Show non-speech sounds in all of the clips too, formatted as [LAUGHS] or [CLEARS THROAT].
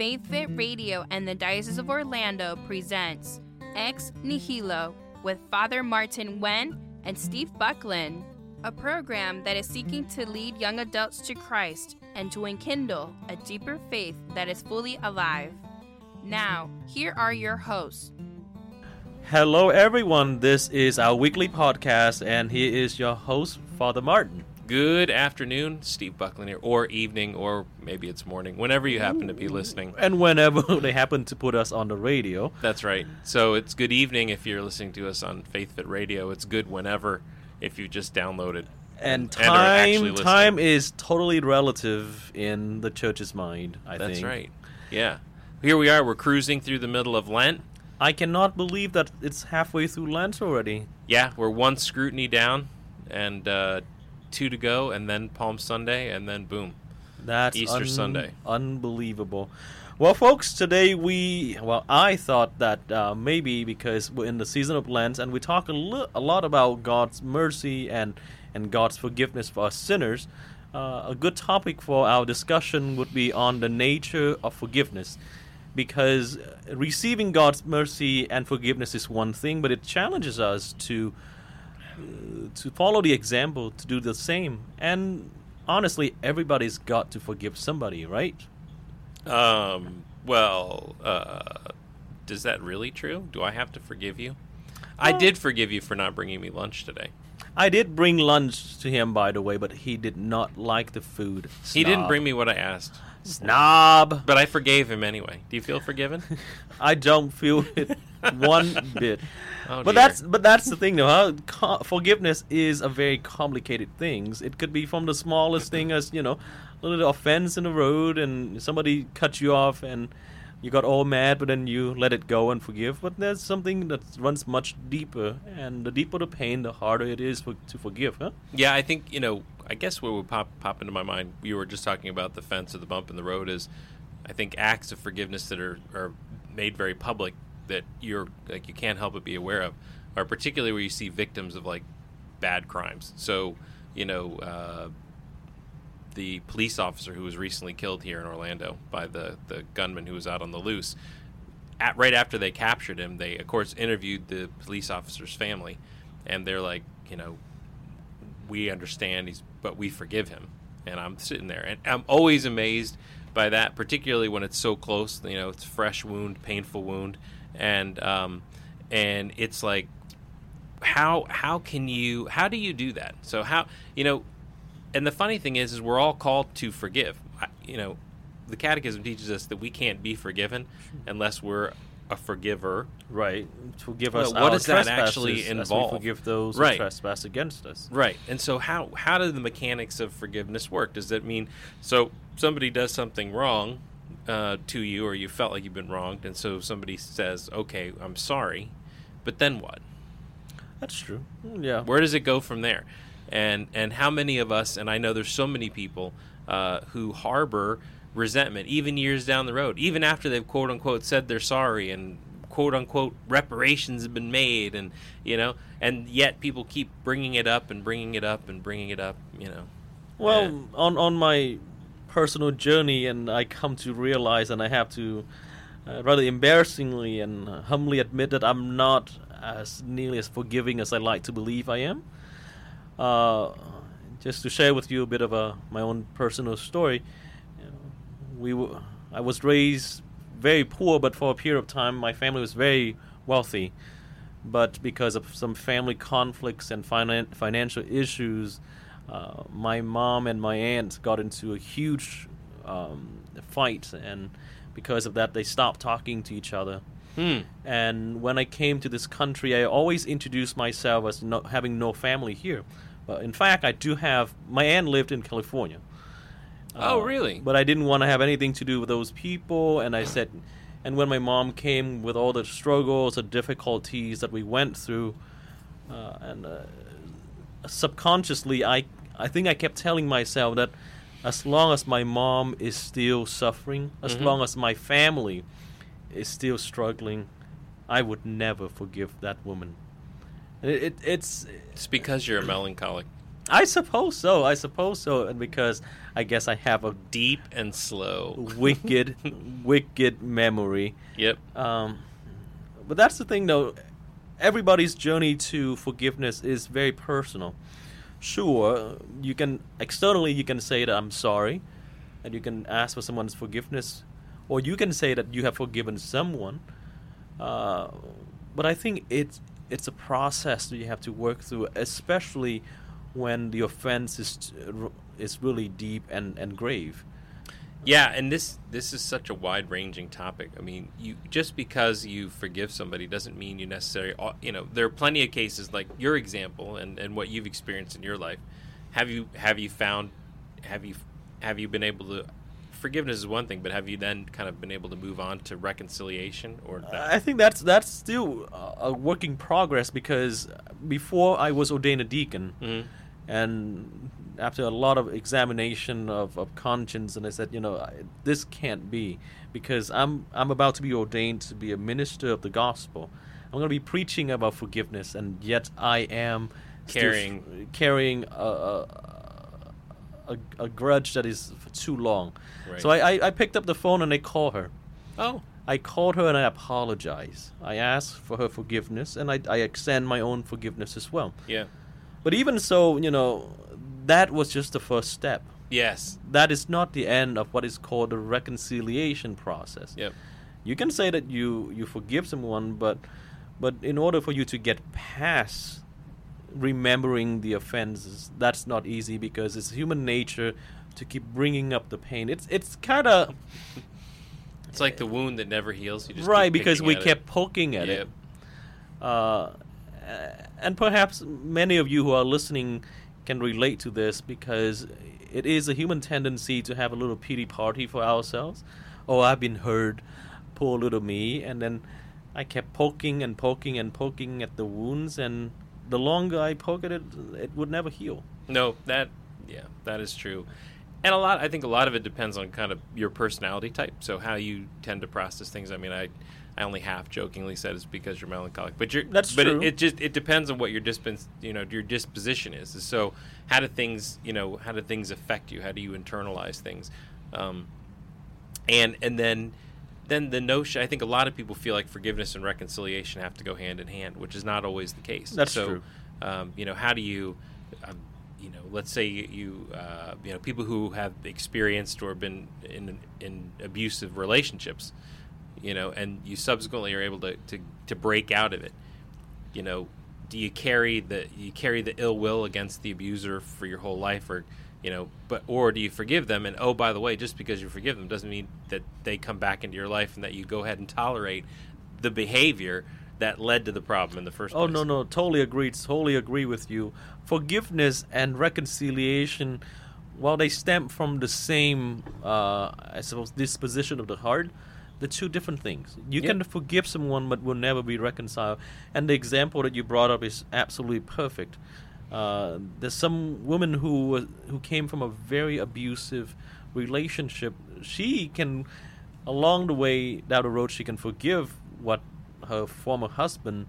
Faith Fit Radio and the Diocese of Orlando presents Ex Nihilo with Father Martin Wen and Steve Buckland, a program that is seeking to lead young adults to Christ and to enkindle a deeper faith that is fully alive. Now, here are your hosts. Hello, everyone. This is our weekly podcast, and here is your host, Father Martin. Good afternoon, Steve Buckland here, or evening, or maybe it's morning, whenever you happen to be listening. And whenever [LAUGHS] they happen to put us on the radio. That's right. So it's good evening if you're listening to us on FaithFit Radio. It's good whenever if you just download it. And and time time is totally relative in the church's mind, I That's think. right. Yeah. Here we are. We're cruising through the middle of Lent. I cannot believe that it's halfway through Lent already. Yeah, we're one scrutiny down, and uh, two to go, and then Palm Sunday, and then boom. That's Easter Sunday. Unbelievable. Well, folks, today we, well, I thought that uh, maybe because we're in the season of Lent and we talk a, li- a lot about God's mercy and, and God's forgiveness for us sinners, uh, a good topic for our discussion would be on the nature of forgiveness. Because receiving God's mercy and forgiveness is one thing, but it challenges us to uh, to follow the example, to do the same. And honestly, everybody's got to forgive somebody, right? Um. Well, uh, is that really true? Do I have to forgive you? I did forgive you for not bringing me lunch today. I did bring lunch to him, by the way, but he did not like the food. He didn't bring me what I asked, Snob. but I forgave him anyway. Do you feel forgiven? [LAUGHS] I don't feel it one [LAUGHS] bit. Oh, but that's but that's the thing, though. Huh? Co- forgiveness is a very complicated thing. It could be from the smallest thing as you know, a little offense in the road, and somebody cut you off, and you got all mad, but then you let it go and forgive. But there's something that runs much deeper, and the deeper the pain, the harder it is for, to forgive. Huh? Yeah, I think you know. I guess what would pop pop into my mind. You were just talking about the fence or the bump in the road. Is I think acts of forgiveness that are are made very public that you're like you can't help but be aware of, are particularly where you see victims of like bad crimes. So you know. Uh, the police officer who was recently killed here in Orlando by the, the gunman who was out on the loose. At, right after they captured him, they of course interviewed the police officer's family, and they're like, you know, we understand he's, but we forgive him. And I'm sitting there, and I'm always amazed by that, particularly when it's so close. You know, it's fresh wound, painful wound, and um, and it's like, how how can you how do you do that? So how you know, and the funny thing is, is we're all called to forgive. I, you know, the Catechism teaches us that we can't be forgiven unless we're a forgiver. Right. To give us what does that actually trespasses as we involve? forgive those Right. who trespass against us. Right. And so how how do the mechanics of forgiveness work? Does that mean so somebody does something wrong uh, to you, or you felt like you've been wronged, and so somebody says, "Okay, I'm sorry," but then what? That's true. Mm, Yeah. Where does it go from there? And and how many of us? And I know there's so many people uh, who harbor resentment even years down the road, even after they've quote unquote said they're sorry and quote unquote reparations have been made, and you know, and yet people keep bringing it up and bringing it up and bringing it up. You know. Well, on on my personal journey, and I come to realize, and I have to uh, rather embarrassingly and uh, humbly admit that I'm not as nearly as forgiving as I like to believe I am. Uh, just to share with you a bit of a my own personal story, we w- I was raised very poor, but for a period of time, my family was very wealthy. But because of some family conflicts and finan- financial issues, uh, my mom and my aunt got into a huge um, fight, and because of that, they stopped talking to each other. Hmm. And when I came to this country, I always introduced myself as no, having no family here. But in fact, I do have. My aunt lived in California. Oh, Uh, really? But I didn't want to have anything to do with those people, and I said, and when my mom came with all the struggles, and difficulties that we went through, uh, and uh, subconsciously, I I think I kept telling myself that as long as my mom is still suffering, as Mhm. long as my family is still struggling, I would never forgive that woman. It, it, it's It's because you're a melancholic. [CLEARS THROAT] I suppose so. I suppose so, and because I guess I have a Deep and slow. [LAUGHS] wicked, wicked memory. Yep. Um, but that's the thing, though. Everybody's journey to forgiveness is very personal. Sure, you can externally you can say that I'm sorry, and you can ask for someone's forgiveness, or you can say that you have forgiven someone. Uh, but I think it's it's a process that you have to work through, especially when the offense is is really deep and, and grave. Yeah, and this this is such a wide ranging topic. I mean, you just because you forgive somebody doesn't mean you necessarily uh, you know there are plenty of cases like your example and, and what you've experienced in your life. Have you have you found have you have you been able to forgiveness is one thing, but have you then kind of been able to move on to reconciliation or that? I think that's that's still a work in progress because before I was ordained a deacon, Mhm. and after a lot of examination of, of conscience, and I said, you know, I, this can't be because I'm I'm about to be ordained to be a minister of the gospel. I'm going to be preaching about forgiveness, and yet I am Carrying- carrying a, a, a, a grudge that is for too long. Right. So I, I, I picked up the phone and I called her. Oh, I called her and I apologize. I asked for her forgiveness and I, I extend my own forgiveness as well. yeah. But even so, you know, that was just the first step. Yes. That is not the end of what is called the reconciliation process. Yep. You can say that you, you forgive someone, but but in order for you to get past remembering the offenses, that's not easy because it's human nature to keep bringing up the pain. It's it's kind of It's like the wound that never heals. You just right because we at it. kept poking at Yep. it. Uh, and perhaps many of you who are listening can relate to this because it is a human tendency to have a little pity party for ourselves. Oh, I've been hurt, poor little me, and then I kept poking and poking and poking at the wounds, and the longer I poke at it, it would never heal. No, that yeah, that is true. And a lot I think a lot of it depends on kind of your personality type. So how you tend to process things. I mean, I I only half jokingly said it's because you're melancholic, but you're That's but true. It, it just it depends on what your dispens you know your disposition is. So how do things you know how do things affect you? How do you internalize things? Um, and and then then the notion I think a lot of people feel like forgiveness and reconciliation have to go hand in hand, which is not always the case. That's so, true. Um, you know, how do you, um, you know, let's say you, you, uh, you know, people who have experienced or been in in abusive relationships, you know, and you subsequently are able to to, to break out of it. You know, do you carry the you carry the ill will against the abuser for your whole life, or you know, but or do you forgive them? And oh, by the way, just because you forgive them doesn't mean that they come back into your life and that you go ahead and tolerate the behavior that led to the problem in the first place. Oh no no totally agree totally agree with you. Forgiveness and reconciliation, while they stem from the same, uh, I suppose, disposition of the heart, they're two different things. You Yeah. can forgive someone, but will never be reconciled. And the example that you brought up is absolutely perfect. Uh, there's some woman who who came from a very abusive relationship. She can, along the way down the road, she can forgive what her former husband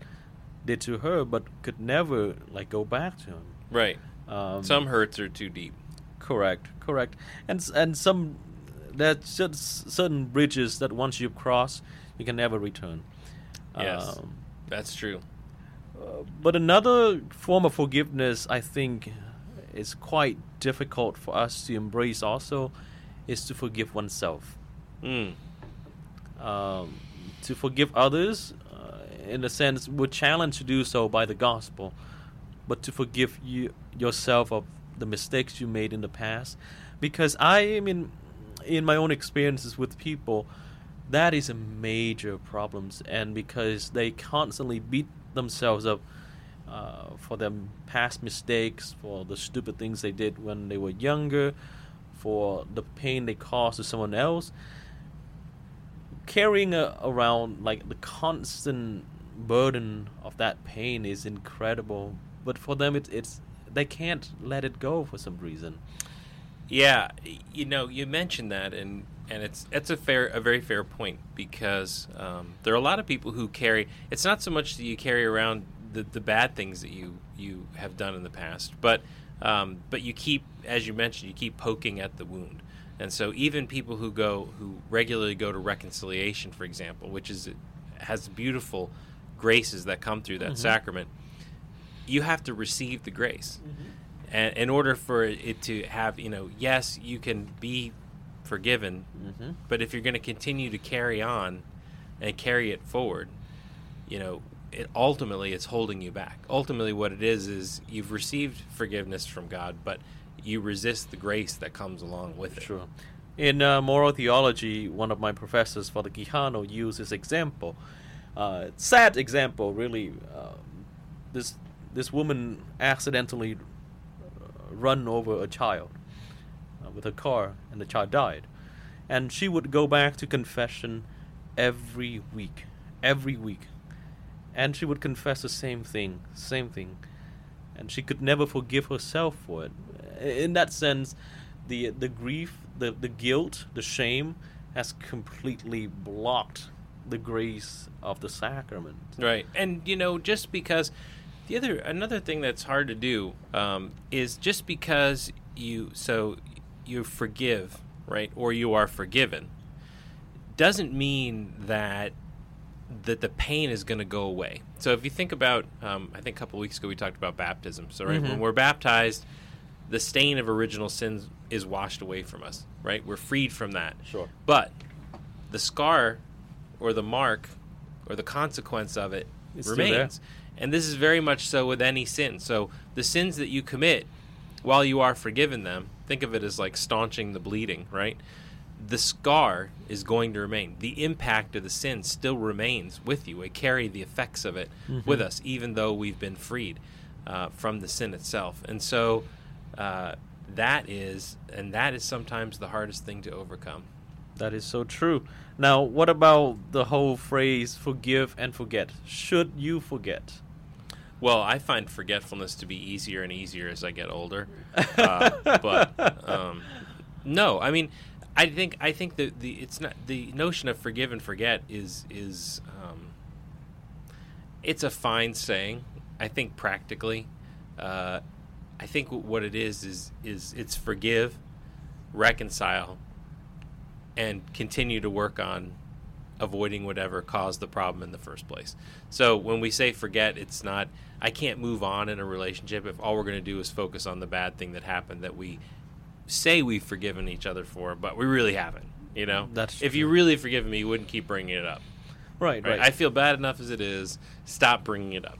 did to her, but could never like go back to him. Right. Um, Some hurts are too deep. correct, correct, and and some there's just certain bridges that once you cross, you can never return. Yes. Um, That's true. uh, but another form of forgiveness, I think, is quite difficult for us to embrace. Also, is to forgive oneself. Mm. um, to forgive others, uh, in a sense, we're challenged to do so by the gospel, but to forgive you yourself of the mistakes you made in the past, because I mean, in my own experiences with people, that is a major problem. and because they constantly beat themselves up. Uh, for their past mistakes, for the stupid things they did when they were younger, for the pain they caused to someone else, carrying a, around like the constant burden of that pain is incredible but for them it, it's they can't let it go for some reason Yeah, you know, you mentioned that, and and it's it's a fair, a very fair point because um, there are a lot of people who carry. It's not so much that you carry around the, the bad things that you you have done in the past, but Um, but you keep, as you mentioned, you keep poking at the wound. And so even people who go who regularly go to reconciliation, for example, which is has beautiful graces that come through that Mhm. sacrament, you have to receive the grace. And in order for it to have, you know, yes, you can be forgiven, Mm-hmm. but if you're going to continue to carry on and carry it forward, you know, it ultimately it's holding you back. Ultimately, what it is is you've received forgiveness from God, but you resist the grace that comes along with it. Sure. In uh, moral theology, one of my professors, Father Quijano, used this example. Uh, sad example, really. Uh, this this woman accidentally run over a child uh, with a car, and the child died. And she would go back to confession every week, every week, and she would confess the same thing, same thing, and she could never forgive herself for it. In that sense, the the grief, the the guilt, the shame has completely blocked the grace of the sacrament. Right. And you know, just because the other another thing that's hard to do um, is just because you so you forgive, right, or you are forgiven, doesn't mean that that the pain is going to go away. So if you think about, um, I think a couple weeks ago we talked about baptism. So right, Mhm. when we're baptized, the stain of original sins is washed away from us. Right, we're freed from that. Sure. But the scar or the mark or the consequence of it It's remains. And this is very much so with any sin. So the sins that you commit while you are forgiven them, think of it as like staunching the bleeding, right? The scar is going to remain. The impact of the sin still remains with you. We carry the effects of it with us, even though we've been freed uh, from the sin itself. And so uh, that is, and that is sometimes the hardest thing to overcome. That is so true. Now, what about the whole phrase "forgive and forget"? Should you forget? Well, I find forgetfulness to be easier and easier as I get older. [LAUGHS] Uh, but um, no, I mean, I think I think the the it's not the notion of forgive and forget is is um, it's a fine saying. I think practically, uh, I think what it is is is it's forgive, reconcile, and continue to work on avoiding whatever caused the problem in the first place. So when we say forget, it's not I can't move on in a relationship if all we're going to do is focus on the bad thing that happened that we say we've forgiven each other for, but we really haven't. You know, That's if you really forgiven me, you wouldn't keep bringing it up. Right, Right? right. I feel bad enough as it is. Stop bringing it up.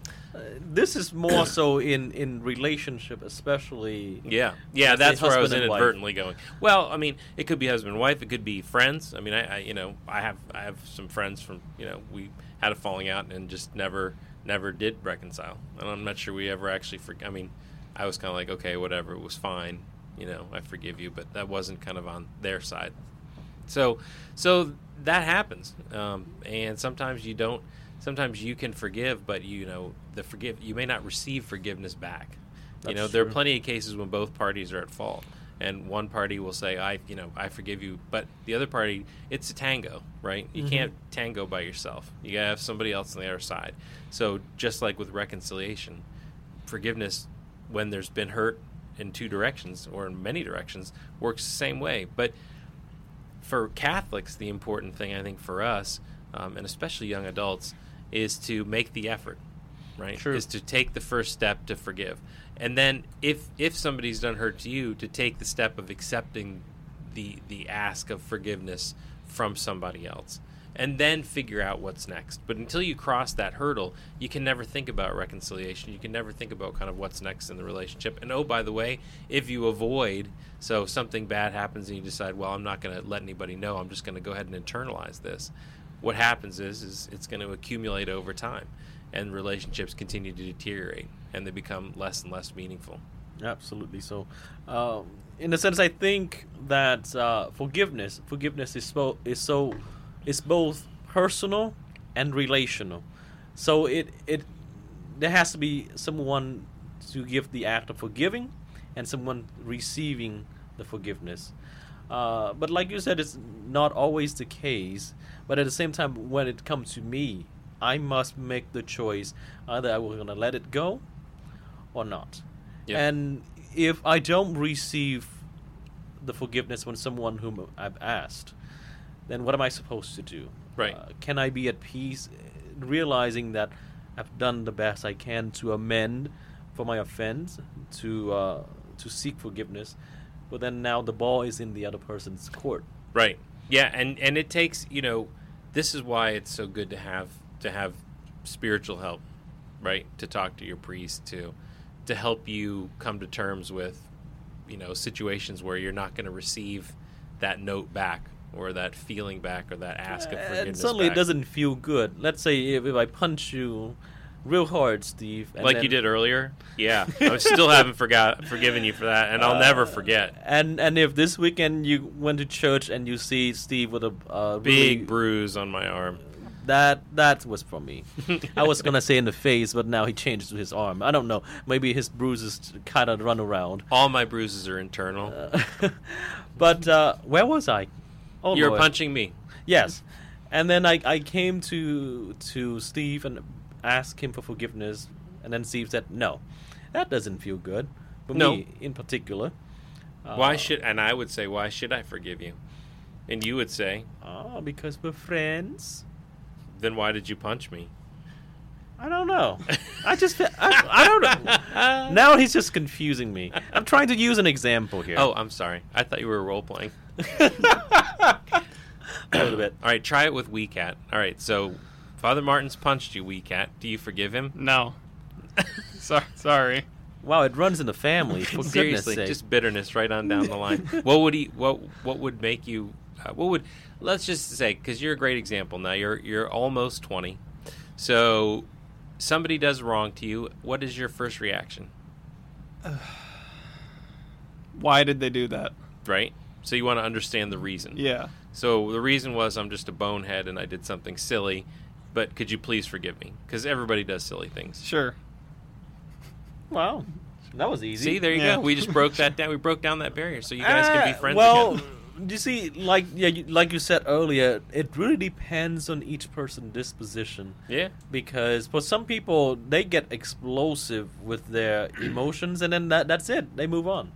This is more so in in relationship, especially. Yeah, yeah, that's where I was husband and wife. inadvertently going. Well, I mean, it could be husband and wife. It could be friends. I mean, I, I, you know, I have I have some friends from you know we had a falling out and just never never did reconcile. And I'm not sure we ever actually. For, I mean, I was kind of like, okay, whatever, it was fine. You know, I forgive you, but that wasn't kind of on their side. So, so that happens, um, and sometimes you don't. Sometimes you can forgive, but you know the forgive you may not receive forgiveness back. you That's know, there are plenty of cases when both parties are at fault, and one party will say, "I, you know, I forgive you," but the other party, it's a tango, right? You Mhm. can't tango by yourself. You gotta have somebody else on the other side. So just like with reconciliation, forgiveness, when there's been hurt in two directions or in many directions, works the same way. But for Catholics, the important thing I think for us, um, and especially young adults, is to make the effort, right? True. Is to take the first step to forgive, and then if if somebody's done hurt to you, to take the step of accepting the the ask of forgiveness from somebody else, and then figure out what's next. But until you cross that hurdle, you can never think about reconciliation. You can never think about kind of what's next in the relationship. And oh, by the way, if you avoid, so something bad happens and you decide, well, I'm not going to let anybody know. I'm just going to go ahead and internalize this. What happens is, is it's going to accumulate over time, and relationships continue to deteriorate, and they become less and less meaningful. Absolutely. So, um, in a sense, I think that uh, forgiveness, forgiveness is so is so, is both personal and relational. So it it there has to be someone to give the act of forgiving, and someone receiving the forgiveness. Uh, but like you said, it's not always the case. But at the same time, when it comes to me, I must make the choice either I will gonna let it go or not. Yeah. And if I don't receive the forgiveness from someone whom I've asked, then what am I supposed to do? Right. Uh, can I be at peace, realizing that I've done the best I can to amend for my offense, to uh, to seek forgiveness, but then now the ball is in the other person's court. Right. Yeah, and and it takes you know, this is why it's so good to have to have spiritual help, right? To talk to your priest to to help you come to terms with you know situations where you're not going to receive that note back or that feeling back or that ask of eh, forgiveness. and suddenly back. it doesn't feel good. Let's say if, if I punch you real hard, Steve, and like then- you did earlier. Yeah, I still haven't forgot forgiven you for that, and I'll never forget. And and if this weekend you went to church and you see Steve with a uh, Big really, bruise on my arm. that that was from me. I was gonna say in the face, but now he changed to his arm. I don't know. Maybe his bruises kind of run around. All my bruises are internal. Uh, [LAUGHS] but uh, where was I? Oh, You're Lord. punching me. Yes, and then I, I came to to Steve and asked him for forgiveness, and then Steve said, "No, that doesn't feel good." For No. me, in particular. Why Uh, should and I would say why should I forgive you? And you would say, Oh, because we're friends. then why did you punch me? I don't know. [LAUGHS] I just I, I don't know. [LAUGHS] Now he's just confusing me. I'm trying to use an example here. Oh, I'm sorry. I thought you were role playing. [LAUGHS] a little bit. All right, try it with Wee Cat. All right, so Father Martin's punched you, Wee Cat. Do you forgive him? No. [LAUGHS] sorry. Sorry. Wow, it runs in the family. For [LAUGHS] Seriously, goodness sake. just bitterness right on down the line. [LAUGHS] what would he? What What would make you? Uh, what would? Let's just say, because you're a great example. Now you're you're almost twenty, so somebody does wrong to you. What is your first reaction? [SIGHS] Why did they do that? Right. So you want to understand the reason. Yeah. So the reason was I'm just a bonehead and I did something silly, but could you please forgive me? Because everybody does silly things. Sure. wow, that was easy. See, there you Yeah. go. We just broke that down. We broke down that barrier, so you guys can be Ah, friends well, again. you see, like yeah, you, like you said earlier, it really depends on each person's disposition. Yeah. Because for some people, they get explosive with their [CLEARS THROAT] emotions, and then that, that's it. They move on.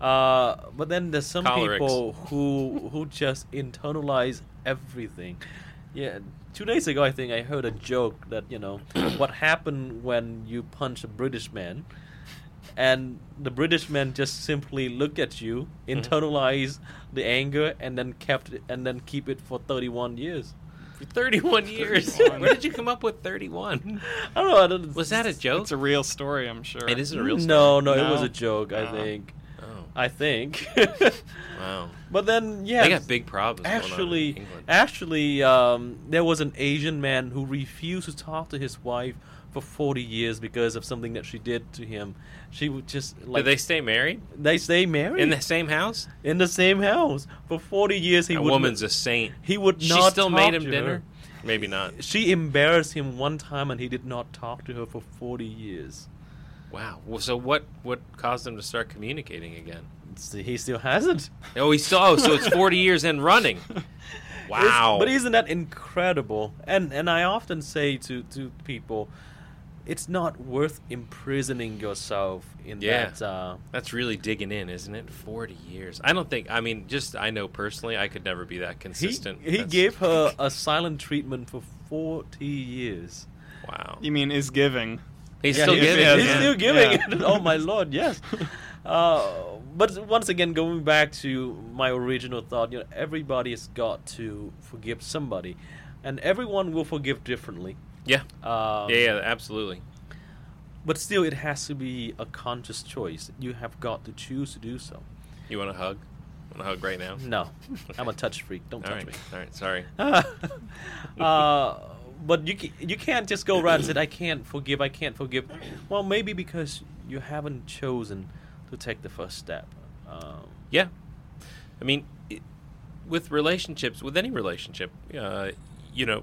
Uh, but then there's some Cholerics. people who who just internalize everything. Yeah, two days ago, I think I heard a joke that you know [COUGHS] what happened when you punch a British man, and the British man just simply look at you, Mm-hmm. internalize the anger, and then kept it, and then keep it for 31 years. For 31 [LAUGHS] years. 31. Where did you come up with 31? [LAUGHS] I don't know. I don't, Was that a joke? It's a real story, I'm sure. It isn't a real story. No, no, it was a joke. I Oh. think. I think. [LAUGHS] wow. but then, yeah, They got big problems. going on in Actually, actually, um, there was an Asian man who refused to talk to his wife for 40 years because of something that she did to him. She would just like Did they stay married they stay married in the same house? in the same house for 40 years. He a would woman's a saint. he would She not still talk made him dinner. her. Maybe not. She embarrassed him one time, and he did not talk to her for 40 years. Wow. Well, so what? What caused him to start communicating again? See, he still hasn't. Oh, he still. Oh, so it's 40 [LAUGHS] years and running. Wow. It's- but isn't that incredible? And and I often say to to people, it's not worth imprisoning yourself in Yeah. that. Uh, That's really digging in, isn't it? 40 years. I don't think, I mean, just I know personally, I could never be that consistent. he That's- gave her [LAUGHS] a silent treatment for forty years. Wow. You mean is giving? He's Yeah, still giving. yeah, He's yeah. still giving. Yeah. oh my lord, yes. [LAUGHS] Uh, but once again, going back to my original thought, you know, everybody's got to forgive somebody, and everyone will forgive differently. Yeah. Um, Yeah, yeah, absolutely. But still, it has to be a conscious choice. You have got to choose to do so. You want a hug? Want a hug right now? No, I'm a touch freak. Don't All touch right. me. All right. Sorry. [LAUGHS] uh, but you you can't just go around and say I can't forgive. I can't forgive. Well, maybe because you haven't chosen to take the first step. Um, Yeah. I mean, it, with relationships, with any relationship, uh, you know,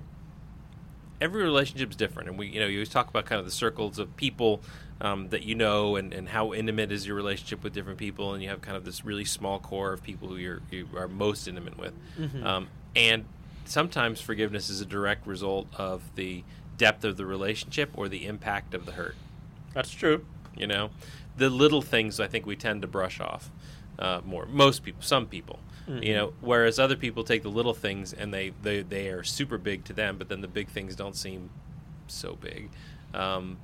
every relationship is different, and we, you know, you always talk about kind of the circles of people um, that you know, and, and how intimate is your relationship with different people, and you have kind of this really small core of people who you're you are most intimate with, Mhm. um, and sometimes forgiveness is a direct result of the depth of the relationship or the impact of the hurt that's true. you know the little things I think we tend to brush off uh, more. Most people, some people, you know, whereas other people take the little things and they, they they are super big to them, but then the big things don't seem so big. Um,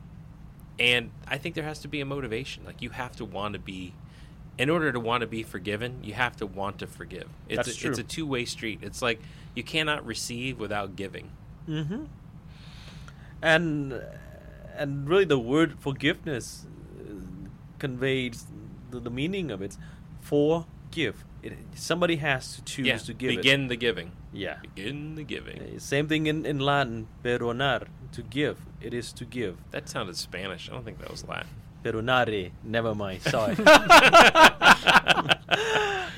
and I think there has to be a motivation. Like you have to want to be, in order to want to be forgiven, you have to want to forgive. It's That's a, true. It's a two way street. It's like you cannot receive without giving. Mm-hmm. And and really, the word forgiveness uh, conveys the, the meaning of it. Forgive. It, somebody has to choose yeah, to give begin it. the giving. Yeah. Begin the giving. Uh, Same thing in, in Latin. Perdonar. To give. It is to give. That sounded Spanish. I don't think that was Latin. Perdonare. Never mind. Sorry. [LAUGHS] [LAUGHS]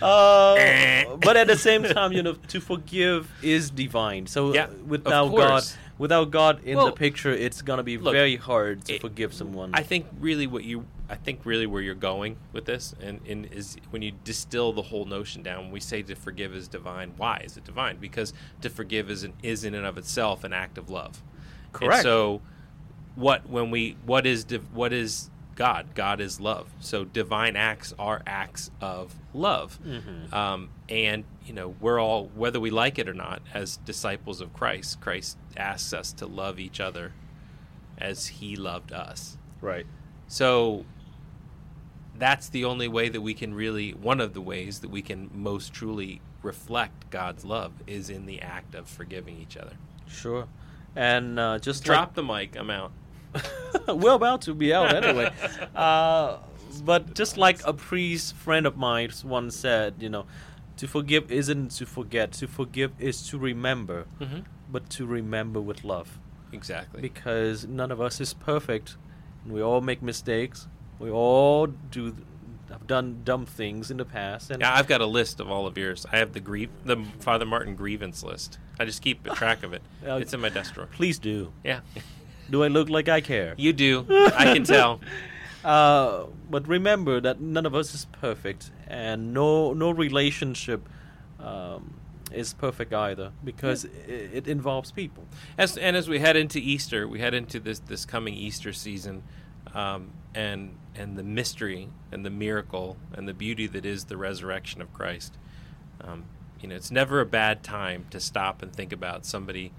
Uh, but at the same time, you know, to forgive is divine. So Yeah, uh, without God, without God in Well, the picture, it's gonna be look, very hard to it- forgive someone. I think really what you, I think really where you're going with this, and, and is when you distill the whole notion down. When we say to forgive is divine, why is it divine? Because to forgive is an, is in and of itself an act of love. And Correct. so, what when we what is div, what is God? God is love. So divine acts are acts of love. Mm-hmm. Um, and you know we're all whether we like it or not as disciples of Christ. Christ asks us to love each other as He loved us. right. So that's the only way that we can really, one of the ways that we can most truly reflect God's love is in the act of forgiving each other. Sure. And uh, just Drop the mic, I'm out. [LAUGHS] we're about to be out anyway. Uh, but just like a priest friend of mine once said, you know, to forgive isn't to forget. To forgive is to remember, Mm-hmm. but to remember with love. Exactly. because none of us is perfect and we all make mistakes we all do have done dumb things in the past and Yeah, I've got a list of all of yours. I have the grief, the Father Martin grievance list. I just keep a track of it. [LAUGHS] Uh, It's in my desk drawer. please do Yeah, do i look like i care you do. I can tell. [LAUGHS] uh, but remember that none of us is perfect and no no relationship um, is perfect either because it, it involves people As and as we head into Easter, we head into this this coming Easter season, um, and and the mystery and the miracle and the beauty that is the resurrection of Christ. Um, you know, it's never a bad time to stop and think about somebody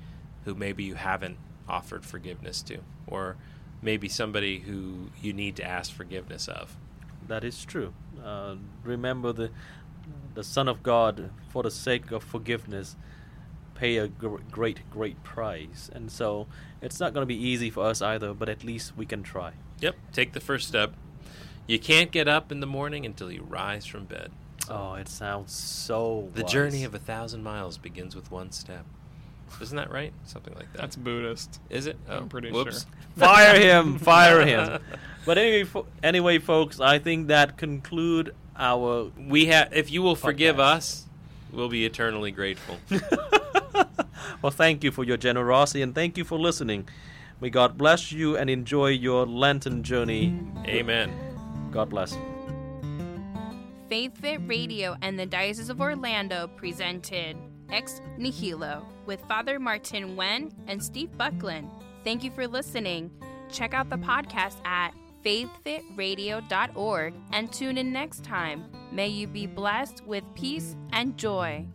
who maybe you haven't offered forgiveness to, or maybe somebody who you need to ask forgiveness of. That is true. Uh, remember the the Son of God, for the sake of forgiveness, pay a gr- great, great price, and so it's not going to be easy for us either. But at least we can try. Yep, take the first step. You can't get up in the morning until you rise from bed. Oh, it sounds so. The wise. journey of a thousand miles begins with one step. Isn't that right? Something like that. That's Buddhist. Is it? Oh, I'm pretty whoops. sure. [LAUGHS] fire him, fire him. [LAUGHS] But anyway, fo- anyway, folks, I think that conclude our. We have. If you will forgive Podcast. us, we'll be eternally grateful. [LAUGHS] well, thank you for your generosity and thank you for listening. May God bless you and enjoy your Lenten journey. Amen. God bless. Faith Fit Radio and the Diocese of Orlando presented Ex Nihilo with Father Martin Wen and Steve Buckland. Thank you for listening. Check out the podcast at faithfitradio.org and tune in next time. May you be blessed with peace and joy.